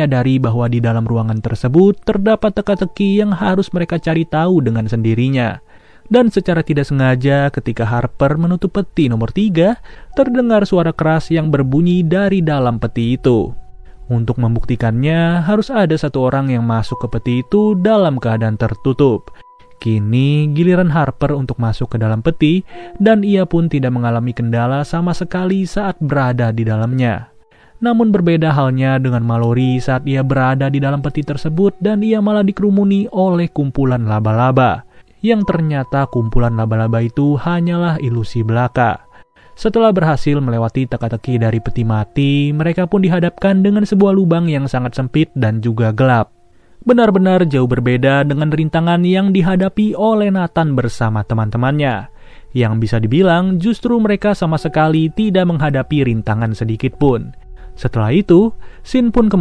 menyadari bahwa di dalam ruangan tersebut terdapat teka-teki yang harus mereka cari tahu dengan sendirinya. Dan secara tidak sengaja ketika Harper menutup peti nomor tiga, terdengar suara keras yang berbunyi dari dalam peti itu. Untuk membuktikannya, harus ada satu orang yang masuk ke peti itu dalam keadaan tertutup. Kini giliran Harper untuk masuk ke dalam peti, dan ia pun tidak mengalami kendala sama sekali saat berada di dalamnya. Namun berbeda halnya dengan Mallory saat ia berada di dalam peti tersebut dan ia malah dikerumuni oleh kumpulan laba-laba. Yang ternyata kumpulan laba-laba itu hanyalah ilusi belaka. Setelah berhasil melewati teka-teki dari peti mati, mereka pun dihadapkan dengan sebuah lubang yang sangat sempit dan juga gelap. Benar-benar jauh berbeda dengan rintangan yang dihadapi oleh Nathan bersama teman-temannya. Yang bisa dibilang justru mereka sama sekali tidak menghadapi rintangan sedikit pun. Setelah itu, Sin pun kembali